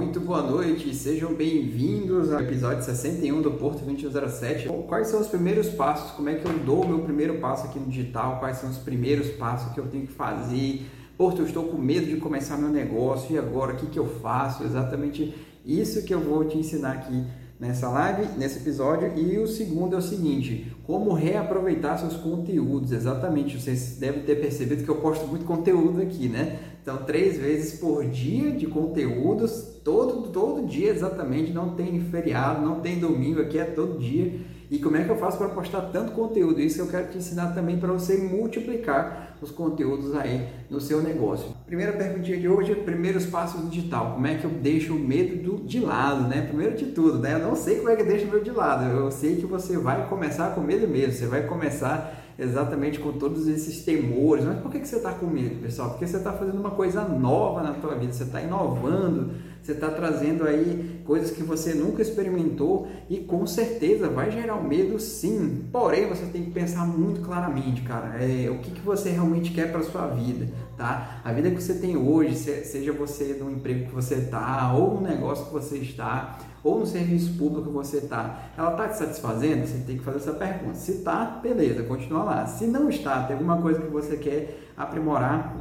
muito boa noite, sejam bem-vindos ao episódio 61 do Porto 2107. Quais são os primeiros passos? Como é que eu dou o meu primeiro passo aqui no digital? Quais são os primeiros passos que eu tenho que fazer? Porto, eu estou com medo de começar meu negócio e agora o que, que eu faço? Exatamente isso que eu vou te ensinar aqui nessa live, nesse episódio. E o segundo é o seguinte: como reaproveitar seus conteúdos. Exatamente, vocês devem ter percebido que eu posto muito conteúdo aqui, né? Então, três vezes por dia de conteúdos, todo, todo dia exatamente. Não tem feriado, não tem domingo, aqui é todo dia. E como é que eu faço para postar tanto conteúdo? Isso eu quero te ensinar também para você multiplicar os conteúdos aí no seu negócio. Primeira perguntinha de hoje, primeiros passos digital. Como é que eu deixo o medo do, de lado, né? Primeiro de tudo, né? Eu não sei como é que eu deixo o medo de lado. Eu sei que você vai começar com medo mesmo. Você vai começar exatamente com todos esses temores. Mas por que, que você está com medo, pessoal? Porque você está fazendo uma coisa nova na tua vida, você está inovando, você está trazendo aí coisas que você nunca experimentou e com certeza vai gerar medo sim. Porém, você tem que pensar muito claramente, cara, é, o que, que você realmente quer para sua vida, tá? A vida que você tem hoje, seja você no emprego que você está ou no negócio que você está, ou no serviço público que você está, ela está te satisfazendo? Você tem que fazer essa pergunta. Se está, beleza, continua lá. Se não está, tem alguma coisa que você quer aprimorar,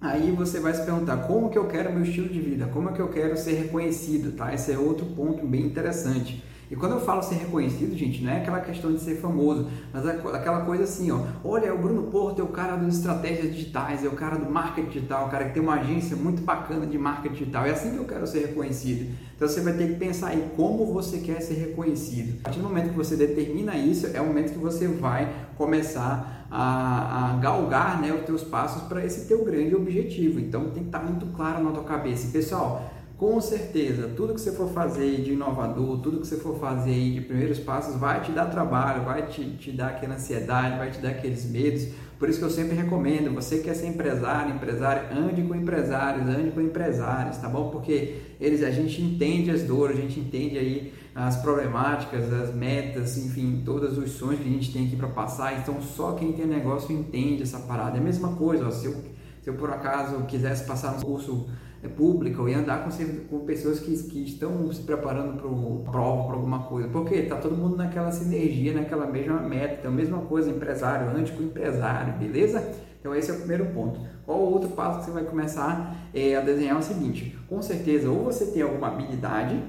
aí você vai se perguntar como que eu quero meu estilo de vida, como é que eu quero ser reconhecido, tá? Esse é outro ponto bem interessante. E quando eu falo ser reconhecido, gente, não é aquela questão de ser famoso, mas é aquela coisa assim, ó. Olha, o Bruno Porto é o cara das estratégias digitais, é o cara do marketing digital, o cara que tem uma agência muito bacana de marketing digital. É assim que eu quero ser reconhecido. Então você vai ter que pensar aí como você quer ser reconhecido. A partir do momento que você determina isso, é o momento que você vai começar a, a galgar né, os teus passos para esse teu grande objetivo. Então tem que estar muito claro na tua cabeça. E, pessoal, com certeza, tudo que você for fazer de inovador, tudo que você for fazer de primeiros passos vai te dar trabalho, vai te, te dar aquela ansiedade, vai te dar aqueles medos. Por isso que eu sempre recomendo, você quer ser empresário, empresário, ande com empresários, ande com empresários, tá bom? Porque eles, a gente entende as dores, a gente entende aí as problemáticas, as metas, enfim, todos os sonhos que a gente tem aqui para passar. Então, só quem tem negócio entende essa parada. É a mesma coisa, ó, se, eu, se eu por acaso quisesse passar no curso é pública ou ia andar com, com pessoas que, que estão se preparando para prova, para alguma coisa. Porque está todo mundo naquela sinergia, naquela mesma meta. Então, mesma coisa, empresário, antes com empresário, beleza? Então, esse é o primeiro ponto. Qual o outro passo que você vai começar é, a desenhar é o seguinte: com certeza, ou você tem alguma habilidade,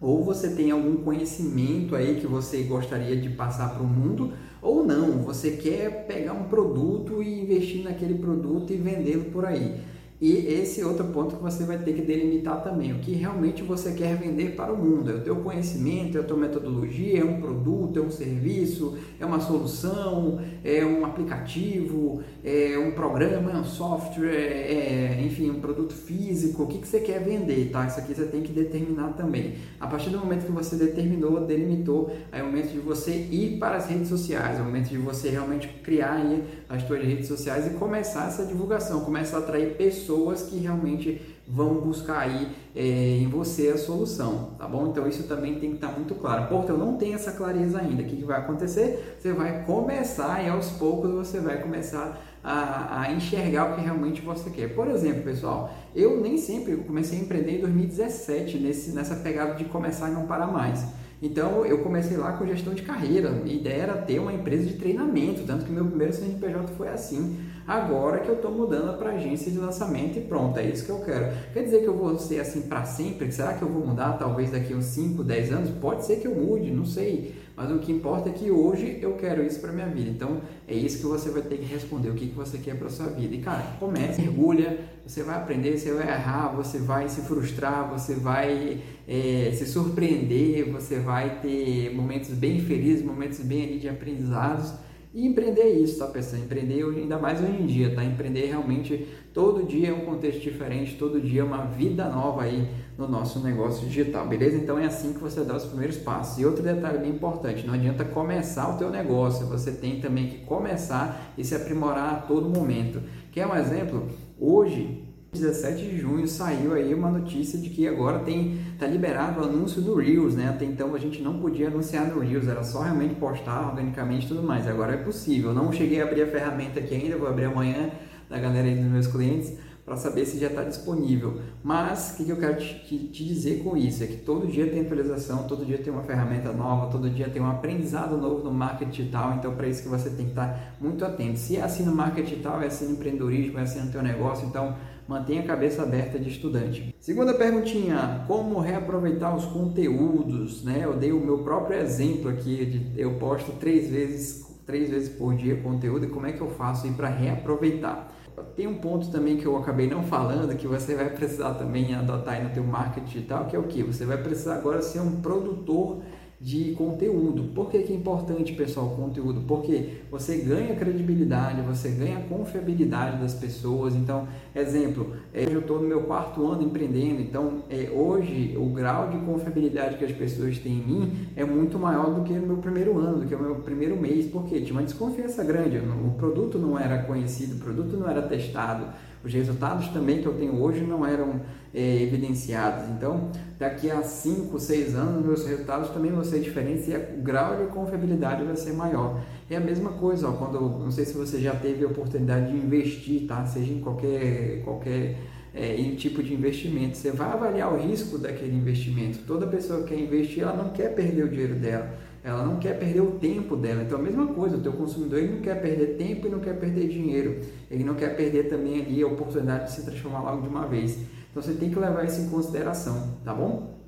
ou você tem algum conhecimento aí que você gostaria de passar para o mundo, ou não, você quer pegar um produto e investir naquele produto e vendê-lo por aí. E esse outro ponto que você vai ter que delimitar também, o que realmente você quer vender para o mundo. É o teu conhecimento, é a tua metodologia, é um produto, é um serviço, é uma solução, é um aplicativo, é um programa, é um software, é, enfim, um produto físico. O que, que você quer vender, tá? Isso aqui você tem que determinar também. A partir do momento que você determinou, delimitou, é o momento de você ir para as redes sociais, é o momento de você realmente criar aí as suas redes sociais e começar essa divulgação, começar a atrair pessoas pessoas que realmente vão buscar aí é, em você a solução, tá bom? Então isso também tem que estar muito claro. Porto, eu não tenho essa clareza ainda. O que, que vai acontecer? Você vai começar e aos poucos você vai começar a, a, enxergar o que realmente você quer. Por exemplo, pessoal, eu nem sempre comecei a empreender em 2017 nesse, nessa pegada de começar e não parar mais. Então eu comecei lá com gestão de carreira. Minha ideia era ter uma empresa de treinamento, tanto que meu primeiro CNPJ foi assim. Agora que eu estou mudando para agência de lançamento e pronto, é isso que eu quero. Quer dizer que eu vou ser assim para sempre? Será que eu vou mudar talvez daqui uns 5, 10 anos? Pode ser que eu mude, não sei. Mas o que importa é que hoje eu quero isso para minha vida. Então é isso que você vai ter que responder, o que, que você quer para sua vida. E cara, comece, mergulha, você vai aprender, você vai errar, você vai se frustrar, você vai é, se surpreender, você vai ter momentos bem felizes, momentos bem ali de aprendizados. E empreender é isso, tá pessoal? Empreender ainda mais hoje em dia, tá? Empreender realmente todo dia é um contexto diferente, todo dia é uma vida nova aí no nosso negócio digital, beleza? Então é assim que você dá os primeiros passos. E outro detalhe bem importante, não adianta começar o teu negócio, você tem também que começar e se aprimorar a todo momento. Quer um exemplo? Hoje 17 de junho saiu aí uma notícia de que agora tem tá liberado o anúncio do Reels, né? Até então a gente não podia anunciar no Reels, era só realmente postar organicamente e tudo mais. Agora é possível. Não cheguei a abrir a ferramenta aqui ainda, vou abrir amanhã da galera aí dos meus clientes para saber se já está disponível. Mas o que, que eu quero te, te, dizer com isso? É que todo dia tem atualização, todo dia tem uma ferramenta nova, todo dia tem um aprendizado novo no marketing digital, então para isso que você tem que estar muito atento. Se é assim no marketing digital, é assim no empreendedorismo, é assim no teu negócio, então mantenha a cabeça aberta de estudante. Segunda perguntinha, como reaproveitar os conteúdos? Né? Eu dei o meu próprio exemplo aqui, de, eu posto três vezes, três vezes por dia conteúdo e como é que eu faço para reaproveitar? Tem um ponto também que eu acabei não falando, que você vai precisar também adotar aí no teu marketing digital, que é o que? Você vai precisar agora ser um produtor de conteúdo. Por que, que é importante, pessoal, conteúdo? Porque você ganha credibilidade, você ganha confiabilidade das pessoas. Então, exemplo, é, eu estou no meu quarto ano empreendendo, então é, hoje o grau de confiabilidade que as pessoas têm em mim é muito maior do que no meu primeiro ano, do que no meu primeiro mês. Porque tinha uma desconfiança grande, o produto não era conhecido, o produto não era testado os resultados também que eu tenho hoje não eram é, evidenciados. Então, daqui a 5, 6 anos, meus resultados também vão ser diferentes e o grau de confiabilidade vai ser maior. É a mesma coisa, ó, quando, não sei se você já teve a oportunidade de investir, tá? seja em qualquer, qualquer é, tipo de investimento. Você vai avaliar o risco daquele investimento. Toda pessoa que quer investir, ela não quer perder o dinheiro dela ela não quer perder o tempo dela. Então a mesma coisa, o teu consumidor ele não quer perder tempo e não quer perder dinheiro. Ele não quer perder também ali a oportunidade de se transformar logo de uma vez. Então você tem que levar isso em consideração, tá bom?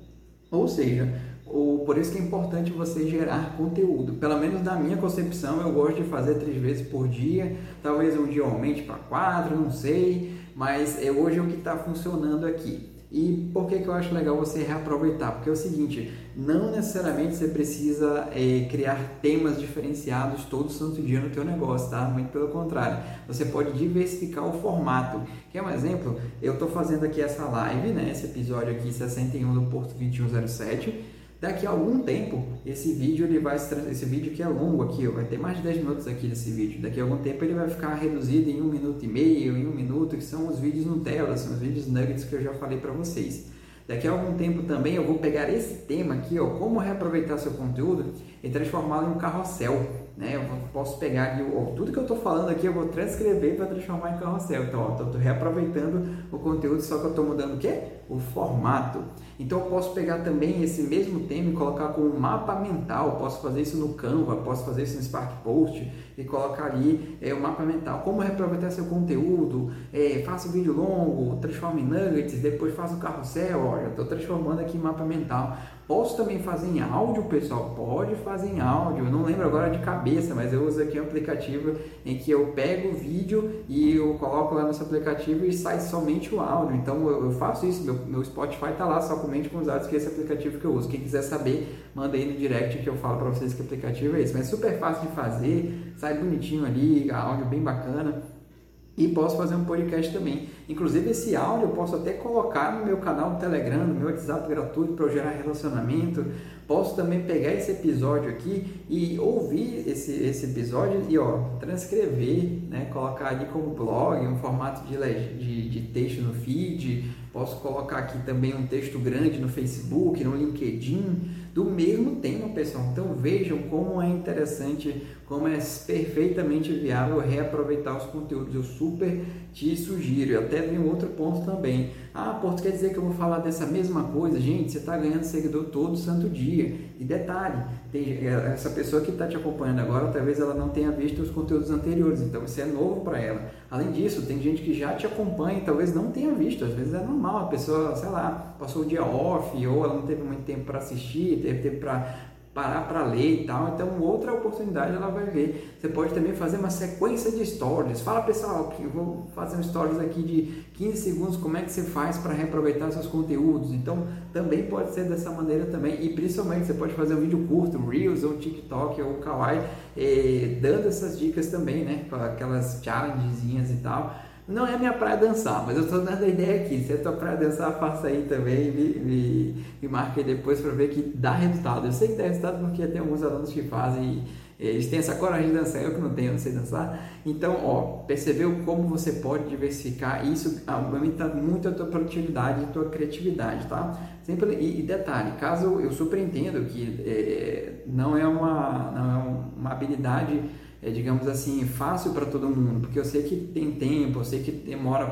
Ou seja, o, por isso que é importante você gerar conteúdo. Pelo menos na minha concepção, eu gosto de fazer três vezes por dia. Talvez um dia aumente para quatro, não sei. Mas é hoje é o que está funcionando aqui. E por que, que eu acho legal você reaproveitar? Porque é o seguinte, não necessariamente você precisa é, criar temas diferenciados todo santo dia no teu negócio, tá? Muito pelo contrário. Você pode diversificar o formato. Quer um exemplo? Eu estou fazendo aqui essa live, né? Esse episódio aqui 61 do Porto 2107 Daqui a algum tempo, esse vídeo ele vai esse vídeo que é longo aqui, vai ter mais de 10 minutos aqui desse vídeo. Daqui a algum tempo ele vai ficar reduzido em um minuto e meio, em um minuto, que são os vídeos Nutella, são os vídeos nuggets que eu já falei para vocês. Daqui a algum tempo também eu vou pegar esse tema aqui, ó, como reaproveitar seu conteúdo e transformá-lo em um carrossel. Né? Eu posso pegar ó, tudo que eu estou falando aqui, eu vou transcrever para transformar em carrossel. Então, estou reaproveitando o conteúdo, só que eu estou mudando o quê? O formato. Então eu posso pegar também esse mesmo tema e colocar como mapa mental. Posso fazer isso no Canva, posso fazer isso no Spark Post e colocar ali é, o mapa mental. Como reaproveitar seu conteúdo, é, faça um vídeo longo, transforme em nuggets, depois faça o carrossel. Olha, estou transformando aqui em mapa mental. Posso também fazer em áudio, pessoal? Pode fazer em áudio. Eu não lembro agora de cabeça, mas eu uso aqui um aplicativo em que eu pego o vídeo e eu coloco lá nesse aplicativo e sai somente o áudio. Então eu, faço isso. Meu, meu Spotify está lá somente com os dados que é esse aplicativo que eu uso. Quem quiser saber, manda aí no direct que eu falo para vocês que aplicativo é esse. Mas é super fácil de fazer, sai bonitinho ali, áudio bem bacana e posso fazer um podcast também. Inclusive esse áudio eu posso até colocar no meu canal do Telegram, no meu WhatsApp gratuito para eu gerar relacionamento. Posso também pegar esse episódio aqui e ouvir esse, esse episódio e ó, transcrever, né? colocar ali como blog, um formato de, de, de texto no feed. Posso colocar aqui também um texto grande no Facebook, no LinkedIn do mesmo tema, pessoal. Então vejam como é interessante, como é perfeitamente viável reaproveitar os conteúdos. Eu super te sugiro. Eu até vi um outro ponto também. Ah, Porto, quer dizer que eu vou falar dessa mesma coisa? Gente, você está ganhando seguidor todo santo dia. E detalhe, tem, é, essa pessoa que está te acompanhando agora, talvez ela não tenha visto os conteúdos anteriores, então isso é novo para ela. Além disso, tem gente que já te acompanha e talvez não tenha visto. Às vezes é normal, a pessoa, sei lá, passou o dia off ou ela não teve muito tempo para assistir, teve tempo para parar para ler e tal. Então, outra oportunidade ela vai ver. Você pode também fazer uma sequência de stories. Fala pessoal, eu vou fazer um stories aqui de 15 segundos, como é que você faz para reaproveitar seus conteúdos. Então, também pode ser dessa maneira também. E principalmente você pode fazer um vídeo curto, Reels ou TikTok ou Kawaii, eh, dando essas dicas também, né? Aquelas challengezinhas e tal. Não é minha praia dançar, mas eu estou dando a ideia aqui. Se é tua praia dançar, faça aí também. Me, me, me marque depois para ver que dá resultado. Eu sei que dá resultado porque tem alguns alunos que fazem eles têm essa coragem de dançar, eu que não tenho, não sei dançar. Então, ó, percebeu como você pode diversificar? Isso aumenta muito a tua produtividade e a tua criatividade, tá? Sempre, e, e detalhe, caso eu super entendo que é, não, é uma, não é uma habilidade é, digamos assim, fácil para todo mundo, porque eu sei que tem tempo, eu sei que demora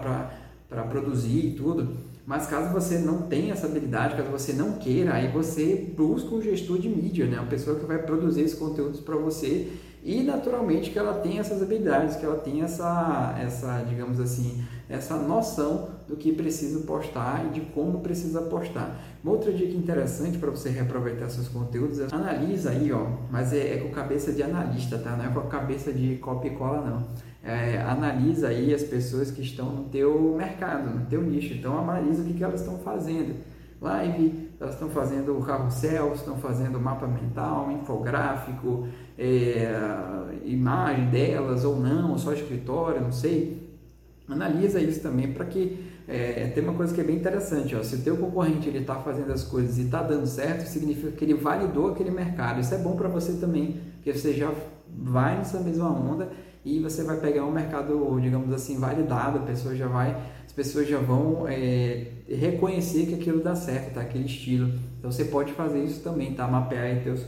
para produzir e tudo. Mas caso você não tenha essa habilidade, caso você não queira, aí você busca um gestor de mídia, né? Uma pessoa que vai produzir esses conteúdos para você e naturalmente que ela tenha essas habilidades, que ela tenha essa, essa, digamos assim, essa noção do que precisa postar e de como precisa postar. Uma outra dica interessante para você reaproveitar seus conteúdos é analisa aí, ó, mas é, é, com cabeça de analista, tá? Não é com a cabeça de copy e cola, não. É, analisa aí as pessoas que estão no teu mercado, no teu nicho. Então analisa o que, que elas estão fazendo. Live, elas estão fazendo carrossel, estão fazendo mapa mental, infográfico, é, imagem delas ou não, só escritório, não sei. Analisa isso também para que é, tem uma coisa que é bem interessante, ó, se o teu concorrente ele está fazendo as coisas e está dando certo, significa que ele validou aquele mercado. Isso é bom para você também, porque você já vai nessa mesma onda e você vai pegar um mercado, digamos assim, validado, a pessoa já vai, as pessoas já vão é, reconhecer que aquilo dá certo, tá? Aquele estilo. Então você pode fazer isso também, tá? Mapear aí teus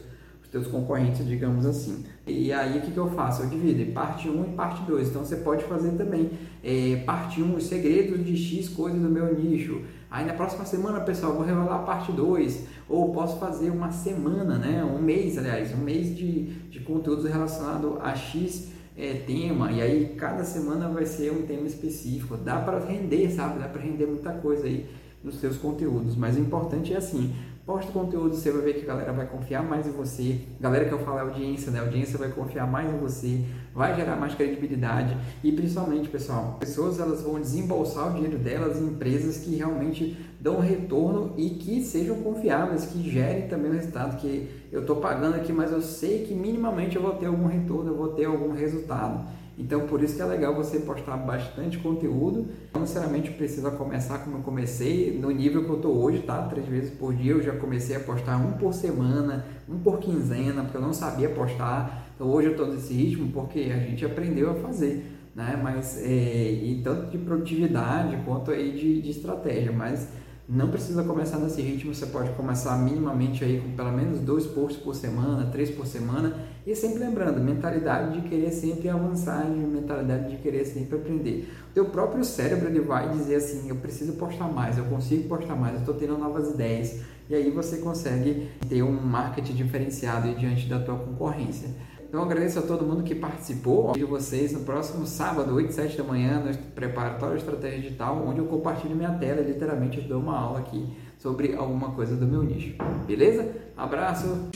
teus concorrentes, digamos assim. E aí o que, que eu faço? Eu divido em parte 1 e parte 2. Então você pode fazer também é, parte 1, os segredos de X coisas do meu nicho. Aí na próxima semana, pessoal, vou revelar a parte 2. Ou posso fazer uma semana, né? um mês, aliás, um mês de, de conteúdos relacionado a X é, tema. E aí cada semana vai ser um tema específico. Dá para render, sabe? Dá para render muita coisa aí nos seus conteúdos. Mas o importante é assim, Posta conteúdo, você vai ver que a galera vai confiar mais em você. Galera que eu falo é audiência, né? A audiência vai confiar mais em você, vai gerar mais credibilidade e principalmente, pessoal, pessoas elas vão desembolsar o dinheiro delas em empresas que realmente dão retorno e que sejam confiáveis, que gerem também o resultado que eu estou pagando aqui, mas eu sei que minimamente eu vou ter algum retorno, eu vou ter algum resultado. Então, por isso que é legal você postar bastante conteúdo. Não necessariamente precisa começar como eu comecei, no nível que eu estou hoje, tá? Três vezes por dia eu já comecei a postar um por semana, um por quinzena, porque eu não sabia postar. Então, hoje eu estou nesse ritmo porque a gente aprendeu a fazer, né? Mas, é, e tanto de produtividade quanto aí de, de estratégia, mas não precisa começar nesse ritmo, você pode começar minimamente aí com pelo menos dois posts por semana, três por semana, e sempre lembrando, mentalidade de querer sempre avançar, mentalidade de querer sempre aprender. O teu próprio cérebro ele vai dizer assim, eu preciso postar mais, eu consigo postar mais, eu estou tendo novas ideias, e aí você consegue ter um marketing diferenciado diante da tua concorrência. Então agradeço a todo mundo que participou. de vocês no próximo sábado, 8 e 7 da manhã, no Preparatório Estratégia Digital, onde eu compartilho minha tela e literalmente dou uma aula aqui sobre alguma coisa do meu nicho. Beleza? Abraço!